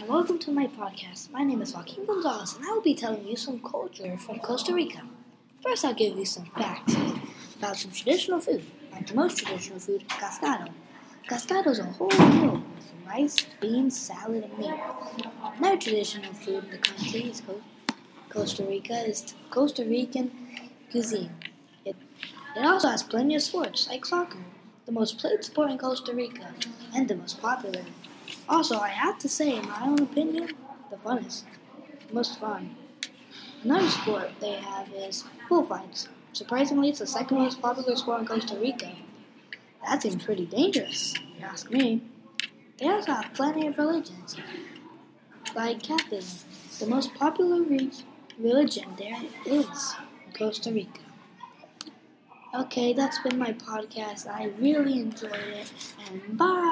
and welcome to my podcast. My name is Joaquin Gonzalez, and I will be telling you some culture from Costa Rica. First, I'll give you some facts about some traditional food. Like the most traditional food, casado. Casado is a whole meal with rice, beans, salad, and meat. Another traditional food in the country is Costa Rica is Costa Rican cuisine. It, it also has plenty of sports, like soccer, the most played sport in Costa Rica, and the most popular. Also, I have to say, in my own opinion, the funnest, most fun. Another sport they have is bullfights. Surprisingly, it's the second most popular sport in Costa Rica. That seems pretty dangerous, if you ask me. They also have plenty of religions, like Catholicism. The most popular re- religion there is in Costa Rica. Okay, that's been my podcast. I really enjoyed it, and bye.